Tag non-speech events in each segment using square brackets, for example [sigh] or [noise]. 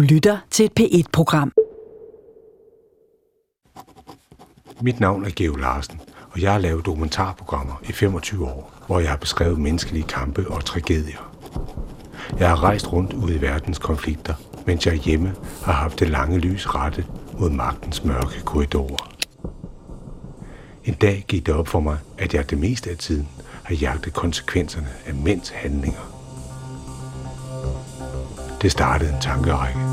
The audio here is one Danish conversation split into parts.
Du lytter til et P1-program. Mit navn er Geo Larsen, og jeg har lavet dokumentarprogrammer i 25 år, hvor jeg har beskrevet menneskelige kampe og tragedier. Jeg har rejst rundt ud i verdens konflikter, mens jeg hjemme har haft det lange lys rettet mod magtens mørke korridorer. En dag gik det op for mig, at jeg det meste af tiden har jagtet konsekvenserne af mænds handlinger. Det startede en tankerække.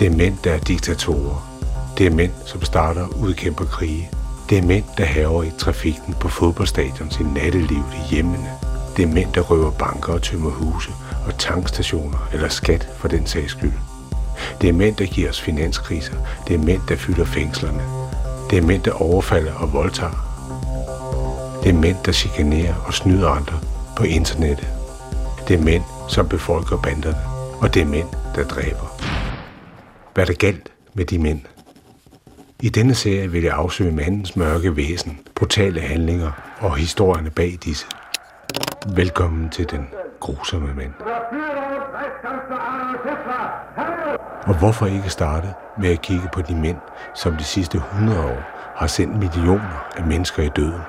Det er mænd, der er diktatorer. Det er mænd, som starter og udkæmper krige. Det er mænd, der haver i trafikken på fodboldstadion i nattelivet i hjemmene. Det er mænd, der røver banker og tømmer huse og tankstationer eller skat for den sags skyld. Det er mænd, der giver os finanskriser. Det er mænd, der fylder fængslerne. Det er mænd, der overfalder og voldtager. Det er mænd, der chikanerer og snyder andre på internettet. Det er mænd, som befolker banderne. Og det er mænd, der dræber. Hvad der galt med de mænd? I denne serie vil jeg afsøge mandens mørke væsen, brutale handlinger og historierne bag disse. Velkommen til den grusomme mand. Og hvorfor ikke starte med at kigge på de mænd, som de sidste 100 år har sendt millioner af mennesker i døden,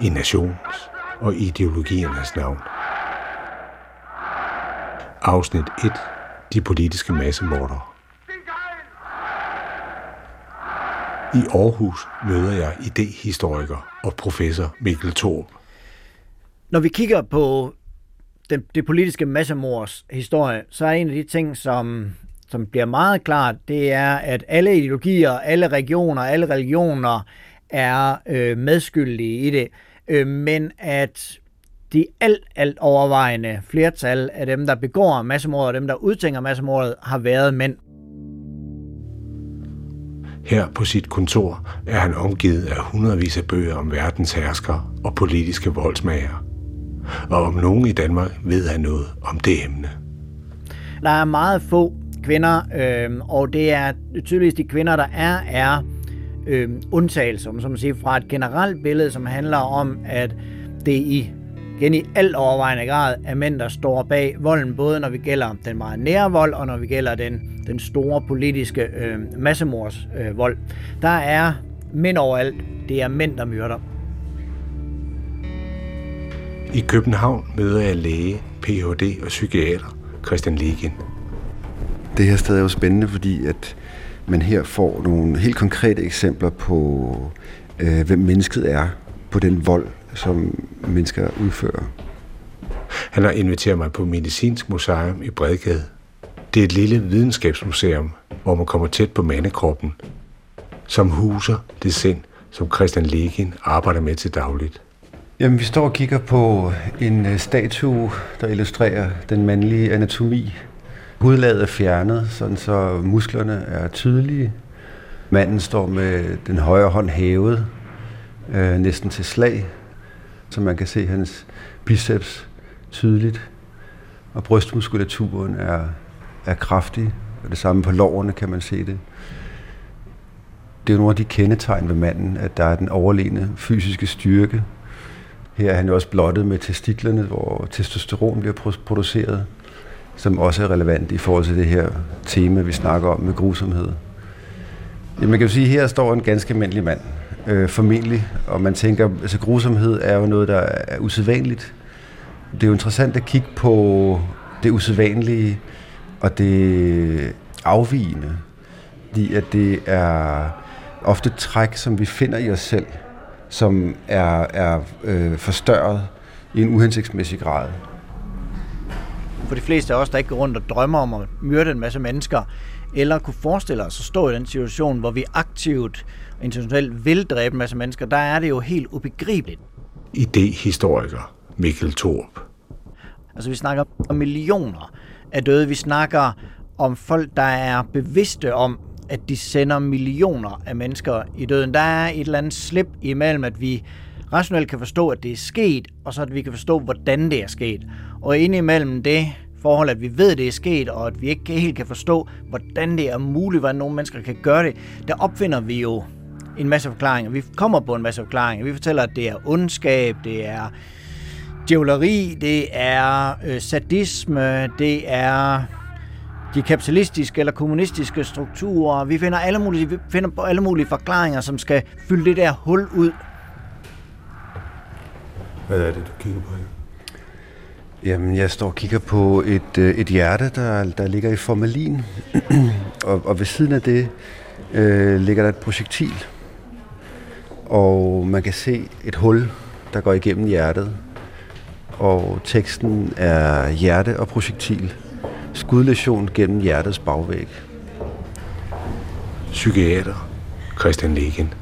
i nationens og ideologiernes navn. Afsnit 1. De politiske massemordere. I Aarhus møder jeg idehistoriker og professor Mikkel Thorup. Når vi kigger på det, det politiske massemords historie, så er en af de ting, som, som bliver meget klart, det er, at alle ideologier, alle regioner, alle religioner er øh, medskyldige i det, øh, men at de alt, alt overvejende flertal af dem, der begår massemordet, og dem, der udtænker massemordet, har været mænd. Her på sit kontor er han omgivet af hundredvis af bøger om verdens herskere og politiske voldsmager. Og om nogen i Danmark ved han noget om det emne. Der er meget få kvinder, øh, og det er tydeligvis de kvinder, der er, er øh, undtagelser, som man siger, fra et generelt billede, som handler om, at det i igen i alt overvejende grad er mænd, der står bag volden, både når vi gælder den meget nære vold, og når vi gælder den, den store politiske øh, massemords øh, vold. Der er mænd overalt. Det er mænd, der myrder. I København møder jeg læge, Ph.D. og psykiater Christian Legin. Det her sted er jo spændende, fordi at man her får nogle helt konkrete eksempler på, øh, hvem mennesket er på den vold, som mennesker udfører. Han har inviteret mig på Medicinsk Museum i Bredgade. Det er et lille videnskabsmuseum, hvor man kommer tæt på mandekroppen, som huser det sind, som Christian Legin arbejder med til dagligt. Jamen, vi står og kigger på en øh, statue, der illustrerer den mandlige anatomi. Hudlaget er fjernet, sådan så musklerne er tydelige. Manden står med den højre hånd hævet, øh, næsten til slag, så man kan se hans biceps tydeligt. Og brystmuskulaturen er, er kraftig, og det samme på lårene kan man se det. Det er jo nogle af de kendetegn ved manden, at der er den overlegne fysiske styrke. Her er han jo også blottet med testiklerne, hvor testosteron bliver produceret, som også er relevant i forhold til det her tema, vi snakker om med grusomhed. Ja, man kan jo sige, at her står en ganske almindelig mand, øh, formentlig. Og man tænker, altså grusomhed er jo noget, der er usædvanligt. Det er jo interessant at kigge på det usædvanlige og det afvigende. Fordi at det er ofte træk, som vi finder i os selv, som er, er øh, forstørret i en uhensigtsmæssig grad. For de fleste af os, der ikke går rundt og drømmer om at myrde en masse mennesker, eller kunne forestille os at stå i den situation, hvor vi aktivt intentionelt vil dræbe en masse mennesker, der er det jo helt ubegribeligt. Idehistoriker Mikkel Thorup. Altså vi snakker om millioner af døde. Vi snakker om folk, der er bevidste om, at de sender millioner af mennesker i døden. Der er et eller andet slip imellem, at vi rationelt kan forstå, at det er sket, og så at vi kan forstå, hvordan det er sket. Og indimellem det forhold, at vi ved, at det er sket, og at vi ikke helt kan forstå, hvordan det er muligt, hvordan nogle mennesker kan gøre det, der opfinder vi jo en masse forklaringer. Vi kommer på en masse forklaringer. Vi fortæller, at det er ondskab, det er djævleri, det er øh, sadisme, det er de kapitalistiske eller kommunistiske strukturer. Vi finder alle mulige, vi finder på alle mulige forklaringer, som skal fylde det der hul ud. Hvad er det, du kigger på her? Jamen, jeg står og kigger på et, øh, et hjerte, der, der ligger i formalin. [clears throat] og, og ved siden af det øh, ligger der et projektil. Og man kan se et hul, der går igennem hjertet. Og teksten er hjerte og projektil. Skudlæsion gennem hjertets bagvæg. Psykiater Christian Legen.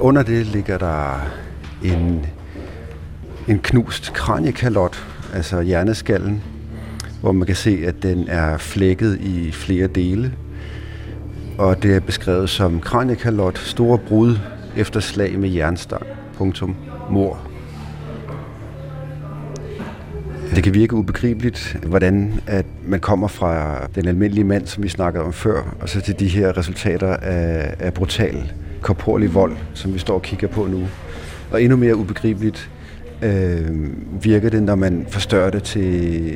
Under det ligger der en, en knust kraniekalot, altså hjerneskallen, hvor man kan se, at den er flækket i flere dele. Og det er beskrevet som kranikalot, store brud efter slag med jernstang. Punktum. Mor. Det kan virke ubegribeligt, hvordan at man kommer fra den almindelige mand, som vi snakkede om før, og så til de her resultater af, af brutal korporlig vold, som vi står og kigger på nu. Og endnu mere ubegribeligt øh, virker det, når man forstørrer det til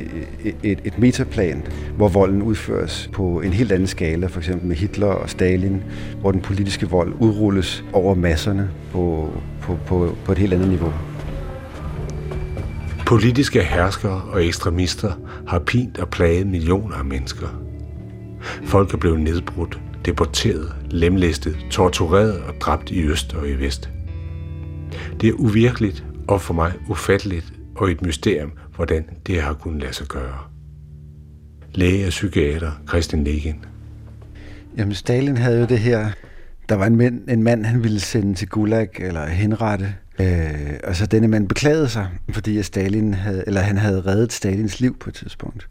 et, et, metaplan, hvor volden udføres på en helt anden skala, for eksempel med Hitler og Stalin, hvor den politiske vold udrulles over masserne på, på, på, på et helt andet niveau. Politiske herskere og ekstremister har pint og plaget millioner af mennesker. Folk er blevet nedbrudt, deporteret, lemlæstet, tortureret og dræbt i øst og i vest. Det er uvirkeligt og for mig ufatteligt og et mysterium, hvordan det har kunnet lade sig gøre. Læge og psykiater Christian Legen. Jamen, Stalin havde jo det her. Der var en mand, en mand han ville sende til Gulag eller henrette. Øh, og så denne mand beklagede sig, fordi Stalin havde, eller han havde reddet Stalins liv på et tidspunkt.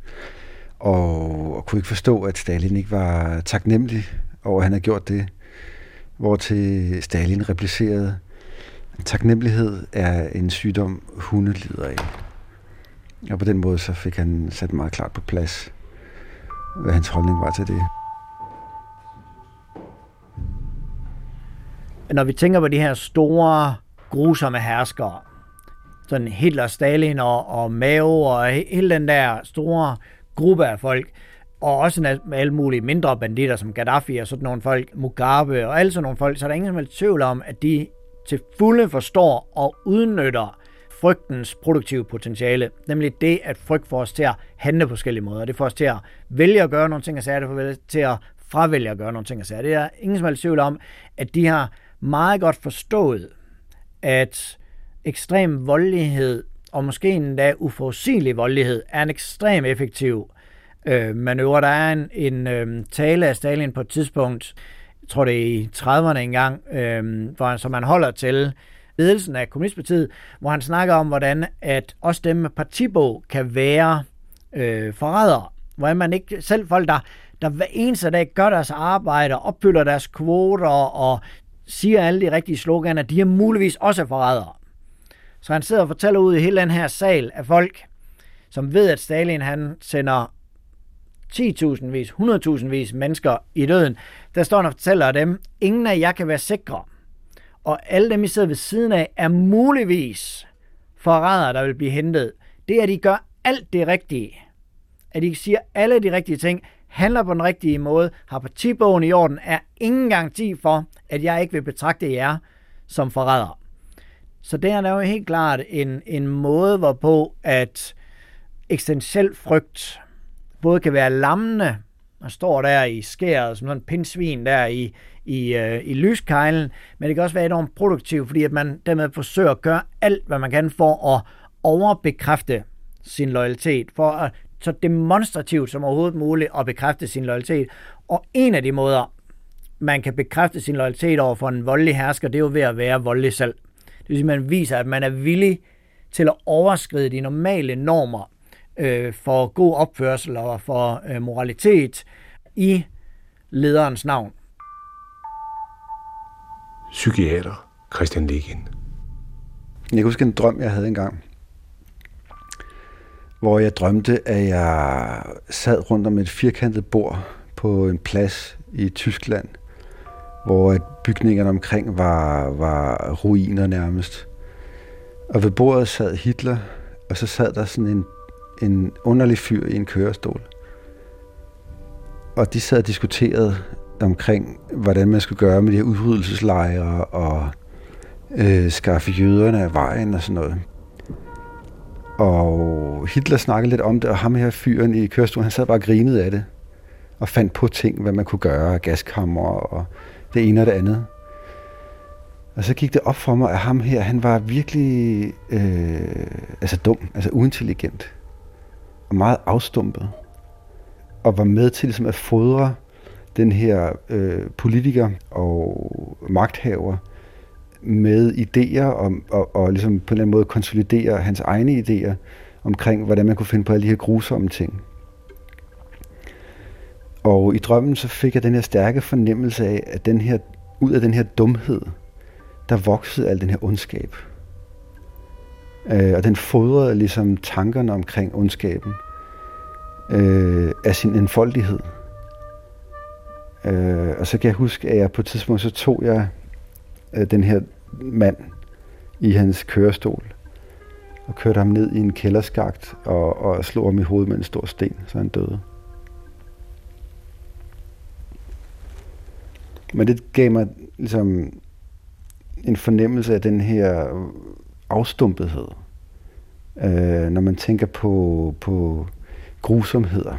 Og, og kunne ikke forstå, at Stalin ikke var taknemmelig over, at han havde gjort det. Hvor til Stalin replicerede, taknemmelighed er en sygdom, hunde lider af. Og på den måde så fik han sat meget klart på plads, hvad hans holdning var til det. Når vi tænker på de her store, grusomme herskere, sådan Hitler, Stalin og, og Mao og hele den der store gruppe af folk, og også med alle mulige mindre banditter som Gaddafi og sådan nogle folk, Mugabe og alle sådan nogle folk, så er der ingen som helst tvivl om, at de til fulde forstår og udnytter frygtens produktive potentiale, nemlig det, at frygt får os til at handle på forskellige måder. Det får os til at vælge at gøre nogle ting og sager, det får os til at fravælge at gøre nogle ting og sager. Det er ingen som helst tvivl om, at de har meget godt forstået, at ekstrem voldelighed, og måske endda uforudsigelig voldelighed, er en ekstrem effektiv øh, manøvre. Der er en, en øh, tale af Stalin på et tidspunkt, tror det er i 30'erne engang, øh, hvor, som han holder til ledelsen af Kommunistpartiet, hvor han snakker om, hvordan at også dem med partibog kan være øh, forrædere. Hvordan man ikke, selv folk, der, der hver eneste dag gør deres arbejde, opfylder deres kvoter og siger alle de rigtige sloganer, de er muligvis også forrædere. Så han sidder og fortæller ud i hele den her sal af folk, som ved, at Stalin han sender 10.000 vis, 100.000 vis mennesker i døden. Der står han og fortæller dem, ingen af jer kan være sikre. Og alle dem, I sidder ved siden af, er muligvis forrædere, der vil blive hentet. Det er, at de gør alt det rigtige. At de siger alle de rigtige ting, handler på den rigtige måde, har partibogen i orden, er ingen garanti for, at jeg ikke vil betragte jer som forrædere. Så det er jo helt klart en, en måde, hvorpå at eksistentiel frygt både kan være lammende, man står der i skæret som en pindsvin der i, i, øh, i lyskejlen, men det kan også være enormt produktivt, fordi at man dermed forsøger at gøre alt, hvad man kan for at overbekræfte sin loyalitet, for at så demonstrativt som overhovedet muligt at bekræfte sin loyalitet. Og en af de måder, man kan bekræfte sin loyalitet over for en voldelig hersker, det er jo ved at være voldelig selv. Det vil sige, at man viser, at man er villig til at overskride de normale normer øh, for god opførsel og for øh, moralitet i lederens navn. Psykiater Christian Legen. Jeg kan huske en drøm, jeg havde engang, hvor jeg drømte, at jeg sad rundt om et firkantet bord på en plads i Tyskland, hvor at bygningerne omkring var, var ruiner nærmest. Og ved bordet sad Hitler, og så sad der sådan en, en underlig fyr i en kørestol. og de sad og diskuterede omkring, hvordan man skulle gøre med de her udryddelseslejre og øh, skaffe jøderne af vejen og sådan noget. Og Hitler snakkede lidt om det, og ham her fyren i kørestolen, han sad bare og grinede af det, og fandt på ting, hvad man kunne gøre, gaskammer og det ene og det andet. Og så gik det op for mig, at ham her, han var virkelig øh, altså dum, altså uintelligent, meget afstumpet, og var med til ligesom at fodre den her øh, politiker og magthaver med idéer om, og, og ligesom på en eller anden måde konsolidere hans egne idéer omkring, hvordan man kunne finde på alle de her grusomme ting. Og i drømmen så fik jeg den her stærke fornemmelse af, at den her, ud af den her dumhed, der voksede al den her ondskab. Øh, og den fodrede ligesom tankerne omkring ondskaben øh, af sin enfoldighed. Øh, og så kan jeg huske, at jeg på et tidspunkt, så tog jeg øh, den her mand i hans kørestol og kørte ham ned i en kælderskagt og, og slog ham i hovedet med en stor sten, så han døde. Men det gav mig ligesom en fornemmelse af den her afstumpethed. Øh, når man tænker på, på grusomheder.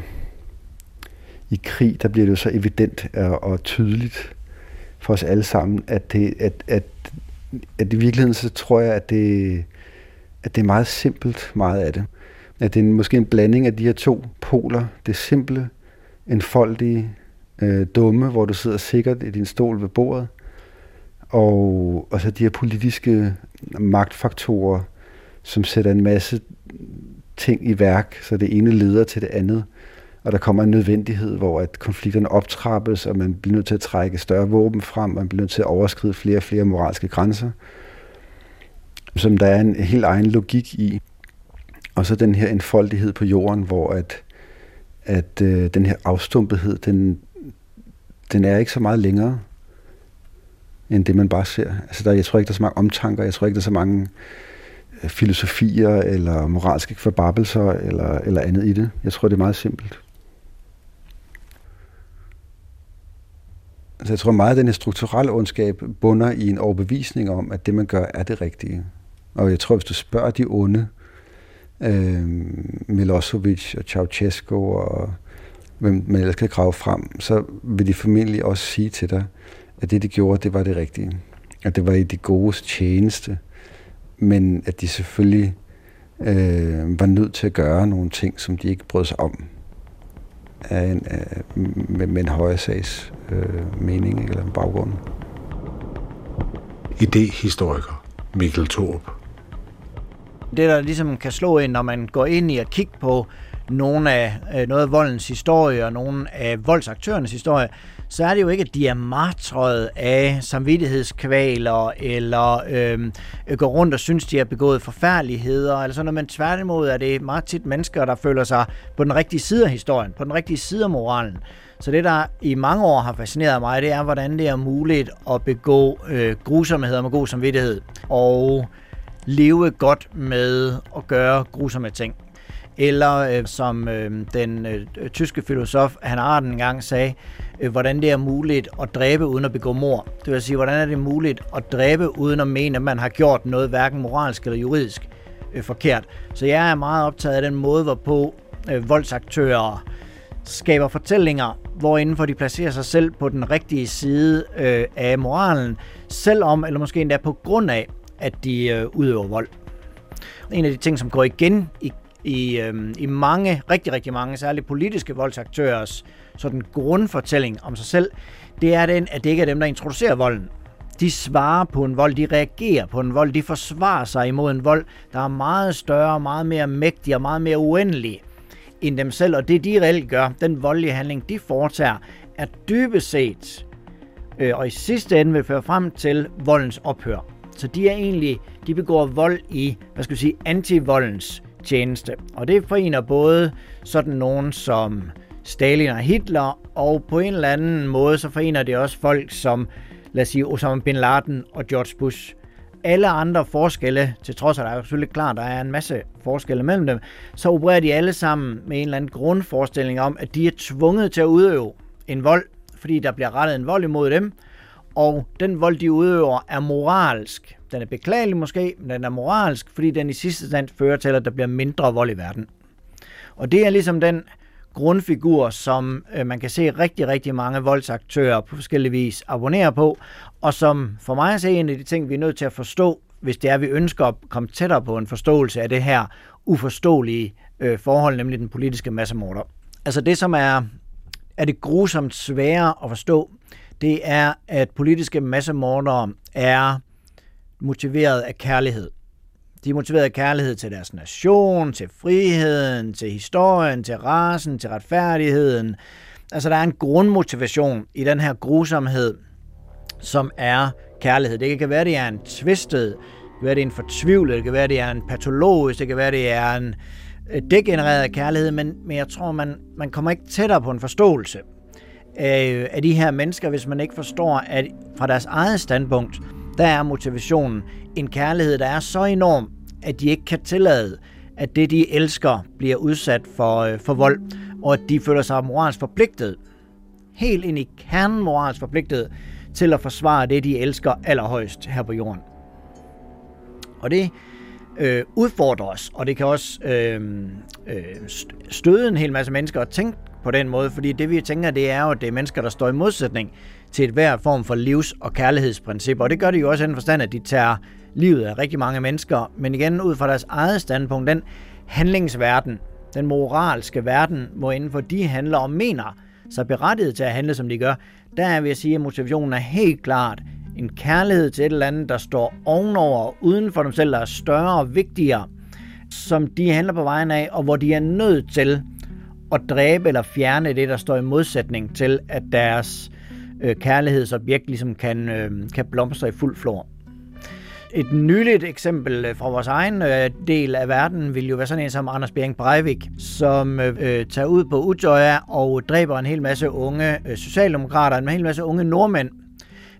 I krig, der bliver det jo så evident og, og tydeligt for os alle sammen, at, det, at, at, at i virkeligheden så tror jeg, at det, at det er meget simpelt, meget af det. At det er måske en blanding af de her to poler. Det simple, enfoldige, øh, dumme, hvor du sidder sikkert i din stol ved bordet, og, og så de her politiske magtfaktorer, som sætter en masse ting i værk, så det ene leder til det andet. Og der kommer en nødvendighed, hvor at konflikterne optrappes, og man bliver nødt til at trække større våben frem, man bliver nødt til at overskride flere og flere moralske grænser, som der er en helt egen logik i. Og så den her enfoldighed på jorden, hvor at, at øh, den her afstumpethed, den, den er ikke så meget længere end det, man bare ser. Altså der, jeg tror ikke, der er så mange omtanker, jeg tror ikke, der er så mange øh, filosofier eller moralske forbabelser eller, eller andet i det. Jeg tror, det er meget simpelt. Altså jeg tror meget, at den her strukturelle ondskab bunder i en overbevisning om, at det, man gør, er det rigtige. Og jeg tror, hvis du spørger de onde, øh, Milosevic og Ceausescu og hvem man ellers kan grave frem, så vil de formentlig også sige til dig, at det, de gjorde, det var det rigtige. At det var i de gode tjeneste, men at de selvfølgelig øh, var nødt til at gøre nogle ting, som de ikke brød sig om af en, af, med, med en højere sags øh, mening eller en baggrund. Idehistoriker Mikkel Thorup. Det, der ligesom kan slå ind, når man går ind i at kigge på nogle af, øh, noget af voldens historie og nogle af voldsaktørernes historie, så er det jo ikke, at de er martrøjet af samvittighedskvaler, eller øhm, øh, går rundt og synes, de har begået forfærdeligheder, eller sådan noget, men tværtimod er det meget tit mennesker, der føler sig på den rigtige side af historien, på den rigtige side af moralen. Så det, der i mange år har fascineret mig, det er, hvordan det er muligt at begå øh, grusomheder med god samvittighed, og leve godt med at gøre grusomme ting. Eller øh, som øh, den øh, tyske filosof Hannah Arendt engang sagde, øh, hvordan det er muligt at dræbe uden at begå mord. Det vil sige, hvordan er det muligt at dræbe uden at mene, at man har gjort noget hverken moralsk eller juridisk øh, forkert. Så jeg er meget optaget af den måde, hvorpå øh, voldsaktører skaber fortællinger, hvor indenfor de placerer sig selv på den rigtige side øh, af moralen, selvom eller måske endda på grund af, at de øh, udøver vold. En af de ting, som går igen i i, øh, i mange, rigtig, rigtig mange, særligt politiske voldsaktørers sådan grundfortælling om sig selv, det er den, at det ikke er dem, der introducerer volden. De svarer på en vold, de reagerer på en vold, de forsvarer sig imod en vold, der er meget større, meget mere mægtig og meget mere uendelig end dem selv. Og det de reelt gør, den voldelige handling, de foretager, er dybest set, øh, og i sidste ende vil føre frem til voldens ophør. Så de er egentlig, de begår vold i, hvad skal vi sige, antivoldens tjeneste. Og det forener både sådan nogen som Stalin og Hitler, og på en eller anden måde så forener det også folk som, lad os sige, Osama Bin Laden og George Bush. Alle andre forskelle, til trods af, at der er selvfølgelig klart, der er en masse forskelle mellem dem, så opererer de alle sammen med en eller anden grundforestilling om, at de er tvunget til at udøve en vold, fordi der bliver rettet en vold imod dem, og den vold, de udøver, er moralsk. Den er beklagelig måske, men den er moralsk, fordi den i sidste stand fører til, at der bliver mindre vold i verden. Og det er ligesom den grundfigur, som øh, man kan se rigtig, rigtig mange voldsaktører på forskellige vis abonnerer på, og som for mig at se en af de ting, vi er nødt til at forstå, hvis det er, at vi ønsker at komme tættere på en forståelse af det her uforståelige øh, forhold, nemlig den politiske massemorder. Altså det, som er, er det grusomt svære at forstå, det er, at politiske massemordere er motiveret af kærlighed. De er motiveret af kærlighed til deres nation, til friheden, til historien, til rasen, til retfærdigheden. Altså der er en grundmotivation i den her grusomhed, som er kærlighed. Det kan være, det er en tvistet, det kan være, det er en fortvivlet, det kan være, det er en patologisk, det kan være, det er en øh, degenereret kærlighed, men, men jeg tror, man, man kommer ikke tættere på en forståelse af, af de her mennesker, hvis man ikke forstår, at fra deres eget standpunkt, der er motivationen en kærlighed, der er så enorm, at de ikke kan tillade, at det, de elsker, bliver udsat for, øh, for vold, og at de føler sig moralsk forpligtet, helt ind i kernen moralsk forpligtet, til at forsvare det, de elsker allerhøjst her på jorden. Og det øh, udfordrer os, og det kan også øh, øh, støde en hel masse mennesker at tænke på den måde, fordi det vi tænker, det er jo, at det er mennesker, der står i modsætning til et hver form for livs- og kærlighedsprincip, og det gør de jo også i den forstand, at de tager livet af rigtig mange mennesker, men igen ud fra deres eget standpunkt, den handlingsverden, den moralske verden, hvor inden for de handler og mener sig berettiget til at handle, som de gør, der er, vil jeg sige, at motivationen er helt klart en kærlighed til et eller andet, der står ovenover, uden for dem selv, der er større og vigtigere, som de handler på vejen af, og hvor de er nødt til at dræbe eller fjerne det, der står i modsætning til, at deres øh, kærlighedsobjekt ligesom kan, øh, kan blomstre i fuld flor. Et nyligt eksempel øh, fra vores egen øh, del af verden vil jo være sådan en som Anders Bering Breivik, som øh, øh, tager ud på Utøya og dræber en hel masse unge øh, socialdemokrater, en hel masse unge nordmænd.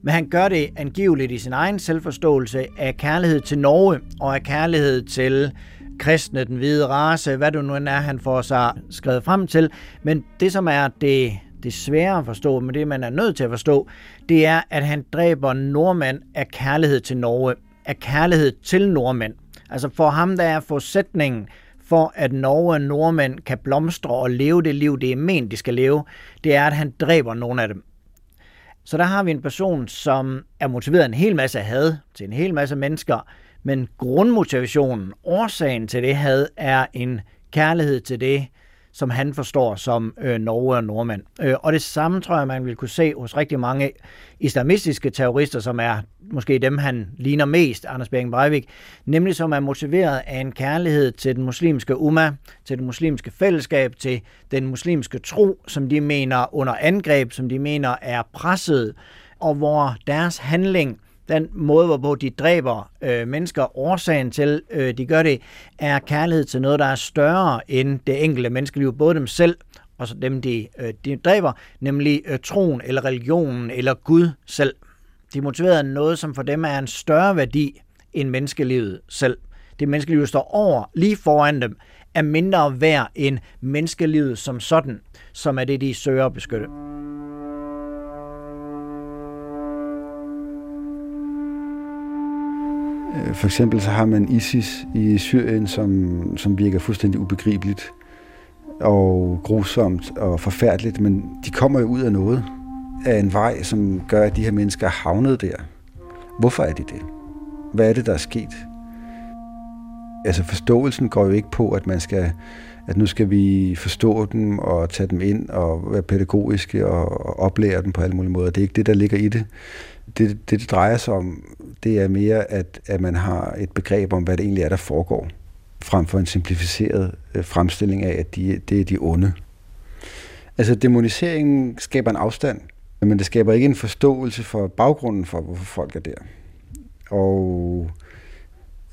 Men han gør det angiveligt i sin egen selvforståelse af kærlighed til Norge og af kærlighed til kristne, den hvide race, hvad du nu end er, han får sig skrevet frem til. Men det, som er det, det svære at forstå, men det, man er nødt til at forstå, det er, at han dræber nordmand af kærlighed til Norge, af kærlighed til nordmænd. Altså for ham, der er forudsætningen for, at Norge og nordmænd kan blomstre og leve det liv, det er ment, de skal leve, det er, at han dræber nogle af dem. Så der har vi en person, som er motiveret en hel masse had til en hel masse mennesker, men grundmotivationen, årsagen til det had, er en kærlighed til det, som han forstår som øh, Norge og nordmænd. Øh, og det samme tror jeg, man vil kunne se hos rigtig mange islamistiske terrorister, som er måske dem, han ligner mest, Anders Bering Breivik, nemlig som er motiveret af en kærlighed til den muslimske umma, til det muslimske fællesskab, til den muslimske tro, som de mener under angreb, som de mener er presset, og hvor deres handling den måde, hvorpå de dræber øh, mennesker, årsagen til, øh, de gør det, er kærlighed til noget, der er større end det enkelte menneskeliv, både dem selv og så dem, de, øh, de dræber, nemlig øh, troen eller religionen eller Gud selv. De er motiveret af noget, som for dem er en større værdi end menneskelivet selv. Det menneskeliv, der står over, lige foran dem, er mindre værd end menneskelivet som sådan, som er det, de søger at beskytte. Øh, for eksempel så har man ISIS i Syrien, som, som virker fuldstændig ubegribeligt og grusomt og forfærdeligt, men de kommer jo ud af noget, af en vej, som gør, at de her mennesker er havnet der. Hvorfor er de det? Hvad er det, der er sket? Altså forståelsen går jo ikke på, at man skal at nu skal vi forstå dem og tage dem ind og være pædagogiske og, og oplære dem på alle mulige måder. Det er ikke det, der ligger i det. Det, det, det drejer sig om, det er mere, at, at man har et begreb om, hvad det egentlig er, der foregår, frem for en simplificeret øh, fremstilling af, at de, det er de onde. Altså demoniseringen skaber en afstand, men det skaber ikke en forståelse for baggrunden for, hvorfor folk er der. Og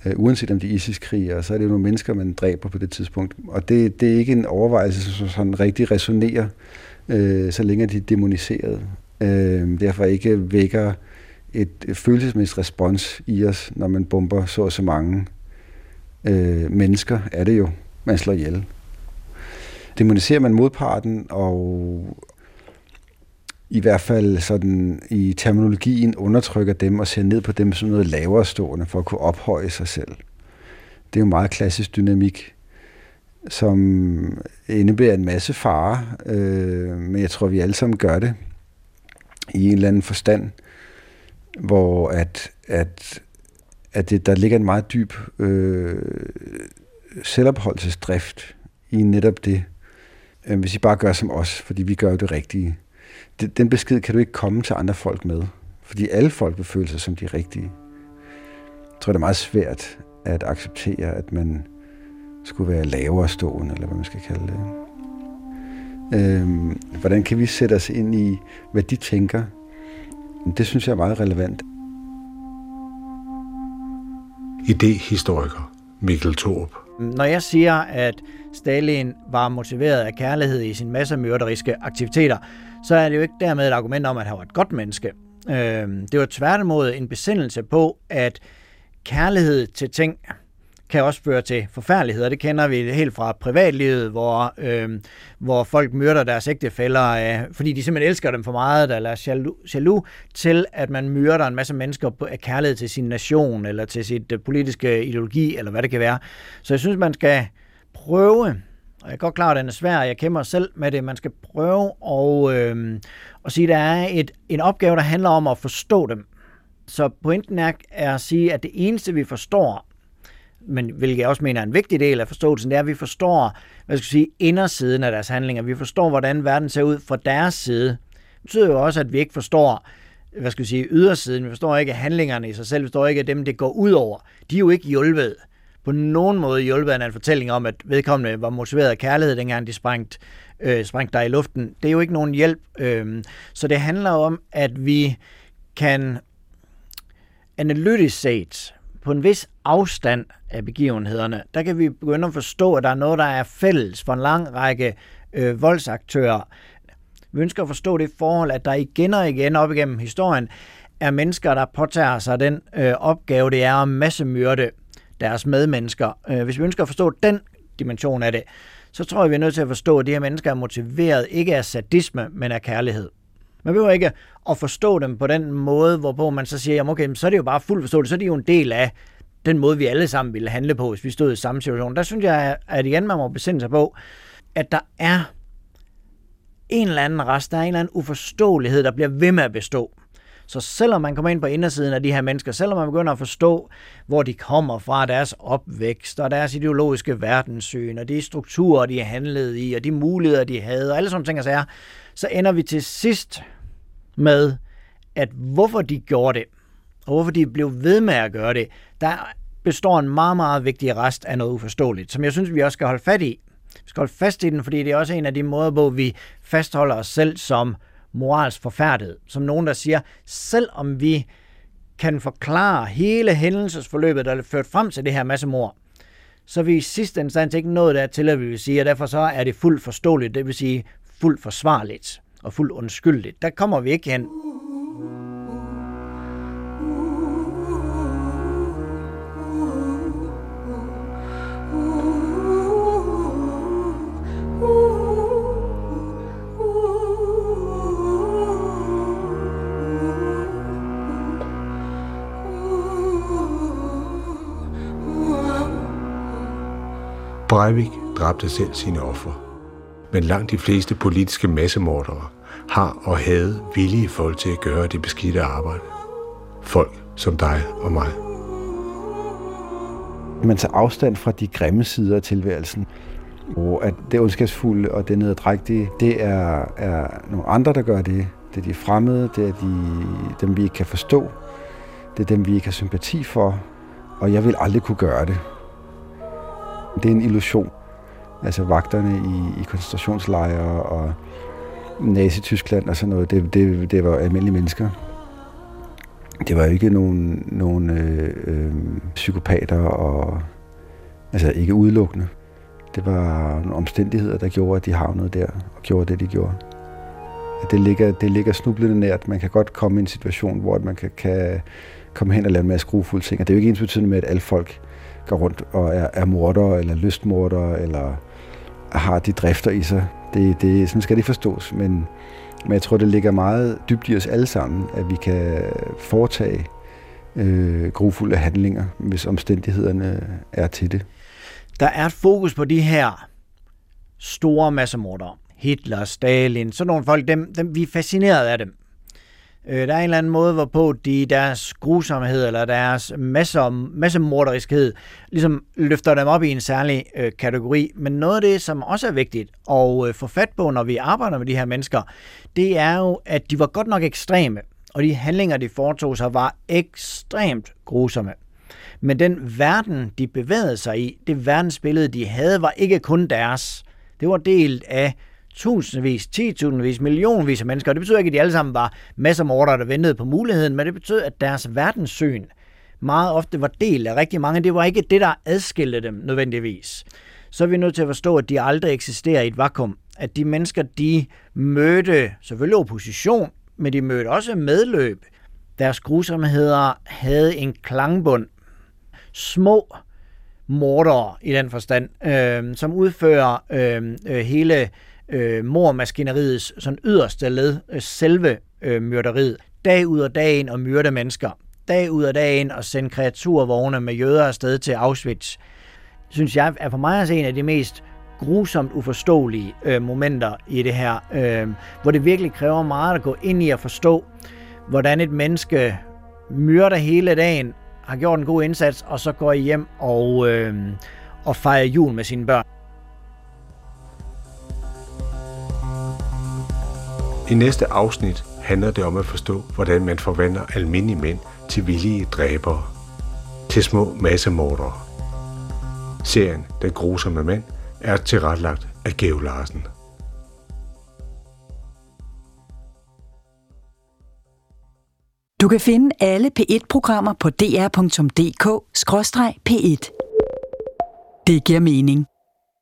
øh, uanset om de er ISIS-krigere, så er det jo nogle mennesker, man dræber på det tidspunkt. Og det, det er ikke en overvejelse, som sådan rigtig resonerer, øh, så længe de er demoniseret. Øh, derfor ikke vækker et følelsesmæssigt respons i os, når man bomber så og så mange øh, mennesker, er det jo, man slår ihjel. Demoniserer man modparten, og i hvert fald sådan i terminologien undertrykker dem og ser ned på dem som noget lavere stående for at kunne ophøje sig selv. Det er jo meget klassisk dynamik, som indebærer en masse fare, øh, men jeg tror, vi alle sammen gør det i en eller anden forstand, hvor at, at, at det, der ligger en meget dyb øh, selvopholdelsesdrift i netop det, øh, hvis I bare gør som os, fordi vi gør jo det rigtige. Den besked kan du ikke komme til andre folk med, fordi alle folk vil føle sig som de rigtige. Jeg tror, det er meget svært at acceptere, at man skulle være lavere stående, eller hvad man skal kalde det. Øhm, hvordan kan vi sætte os ind i, hvad de tænker? Det synes jeg er meget relevant. Idehistoriker Mikkel Thorup. Når jeg siger, at Stalin var motiveret af kærlighed i sine massemørderiske aktiviteter, så er det jo ikke dermed et argument om, at han var et godt menneske. Øhm, det var tværtimod en besindelse på, at kærlighed til ting kan også føre til forfærdeligheder. Det kender vi helt fra privatlivet, hvor, øh, hvor folk myrder deres ægtefælder, øh, fordi de simpelthen elsker dem for meget, eller er jaloux, jaloux, til at man myrder en masse mennesker af kærlighed til sin nation, eller til sit øh, politiske ideologi, eller hvad det kan være. Så jeg synes, man skal prøve, og jeg er godt klar, at den er svær, jeg kæmper selv med det, man skal prøve at, øh, at sige, at der er et, en opgave, der handler om at forstå dem. Så pointen er, er at sige, at det eneste, vi forstår, men hvilket jeg også mener er en vigtig del af forståelsen, det er, at vi forstår, hvad skal jeg sige, indersiden af deres handlinger. Vi forstår, hvordan verden ser ud fra deres side. Det betyder jo også, at vi ikke forstår, hvad skal jeg sige, ydersiden. Vi forstår ikke handlingerne i sig selv. Vi forstår ikke, at dem, det går ud over. De er jo ikke hjulpet på nogen måde hjulpet af en fortælling om, at vedkommende var motiveret af kærlighed, dengang de sprængt, øh, sprængt der i luften. Det er jo ikke nogen hjælp. Øh, så det handler om, at vi kan analytisk set på en vis afstand af begivenhederne, der kan vi begynde at forstå, at der er noget, der er fælles for en lang række øh, voldsaktører. Vi ønsker at forstå det forhold, at der igen og igen op igennem historien er mennesker, der påtager sig den øh, opgave, det er at massemyrde deres medmennesker. Øh, hvis vi ønsker at forstå den dimension af det, så tror jeg, vi er nødt til at forstå, at de her mennesker er motiveret ikke af sadisme, men af kærlighed. Man behøver ikke at forstå dem på den måde, hvorpå man så siger, jamen okay, så er det jo bare fuldt forståeligt, så er det jo en del af den måde, vi alle sammen ville handle på, hvis vi stod i samme situation. Der synes jeg, at igen man må besinde sig på, at der er en eller anden rest, der er en eller anden uforståelighed, der bliver ved med at bestå. Så selvom man kommer ind på indersiden af de her mennesker, selvom man begynder at forstå, hvor de kommer fra, deres opvækst og deres ideologiske verdenssyn, og de strukturer, de handlede i, og de muligheder, de havde, og alle sådan ting, så, så ender vi til sidst med, at hvorfor de gjorde det, og hvorfor de blev ved med at gøre det, der består en meget, meget vigtig rest af noget uforståeligt, som jeg synes, vi også skal holde fat i. Vi skal holde fast i den, fordi det er også en af de måder, hvor vi fastholder os selv som moralsk forfærdet. Som nogen, der siger, selvom vi kan forklare hele hændelsesforløbet, der er ført frem til det her massemord, så vi i sidste instans ikke nået der til, at vi vil sige, og derfor så er det fuldt forståeligt, det vil sige fuldt forsvarligt og fuldt undskyldigt. Der kommer vi ikke hen. Breivik dræbte selv sine ofre. Men langt de fleste politiske massemordere har og havde villige folk til at gøre det beskidte arbejde. Folk som dig og mig. Man tager afstand fra de grimme sider af tilværelsen. Og at det ondskabsfulde og det nederdrægtige, det er, er nogle andre, der gør det. Det er de fremmede, det er de, dem, vi ikke kan forstå. Det er dem, vi ikke har sympati for. Og jeg vil aldrig kunne gøre det. Det er en illusion. Altså vagterne i, i koncentrationslejre og Nazi-Tyskland og sådan noget, det, det, det var almindelige mennesker. Det var ikke nogen, nogen øh, øh, psykopater og altså ikke udelukkende. Det var nogle omstændigheder, der gjorde, at de havnede der og gjorde det, de gjorde. At Det ligger, det ligger snublende nært. Man kan godt komme i en situation, hvor man kan, kan komme hen og lave en masse grufulde ting. Og det er jo ikke ens betydende med, at alle folk går rundt og er, er morder eller lystmorder eller har de drifter i sig. Det, det, sådan skal det forstås, men, men jeg tror, det ligger meget dybt i os alle sammen, at vi kan foretage øh, grufulde handlinger, hvis omstændighederne er til det. Der er et fokus på de her store massemordere. Hitler, Stalin, sådan nogle folk, dem, dem, vi er fascineret af dem. Øh, der er en eller anden måde, hvorpå de deres grusomhed eller deres masse, massemorderiskhed ligesom løfter dem op i en særlig øh, kategori. Men noget af det, som også er vigtigt at øh, få fat på, når vi arbejder med de her mennesker, det er jo, at de var godt nok ekstreme, og de handlinger, de foretog sig, var ekstremt grusomme. Men den verden, de bevægede sig i, det verdensbillede, de havde, var ikke kun deres. Det var delt af tusindvis, titusindvis, millionvis af mennesker. det betyder ikke, at de alle sammen var masser af mordere, der ventede på muligheden, men det betød, at deres verdenssyn meget ofte var del af rigtig mange. Det var ikke det, der adskilte dem nødvendigvis. Så er vi nødt til at forstå, at de aldrig eksisterer i et vakuum. At de mennesker, de mødte selvfølgelig opposition, men de mødte også medløb. Deres grusomheder havde en klangbund. Små mordere i den forstand, øh, som udfører øh, øh, hele øh, mormaskineriets sådan yderste led, øh, selve øh, myrderiet, dag ud og dagen og myrde mennesker, dag ud og dagen og sende kreaturvogne med jøder afsted til Auschwitz, synes jeg er for mig altså en af de mest grusomt uforståelige øh, momenter i det her, øh, hvor det virkelig kræver meget at gå ind i at forstå, hvordan et menneske myrder hele dagen, har gjort en god indsats, og så går hjem og, øh, og fejrer jul med sine børn. I næste afsnit handler det om at forstå, hvordan man forvandler almindelige mænd til villige dræbere, til små massemordere. Serien Den grusomme mand er tilrettelagt af Geo Larsen. Du kan finde alle P1-programmer på dr.dk-p1. Det giver mening.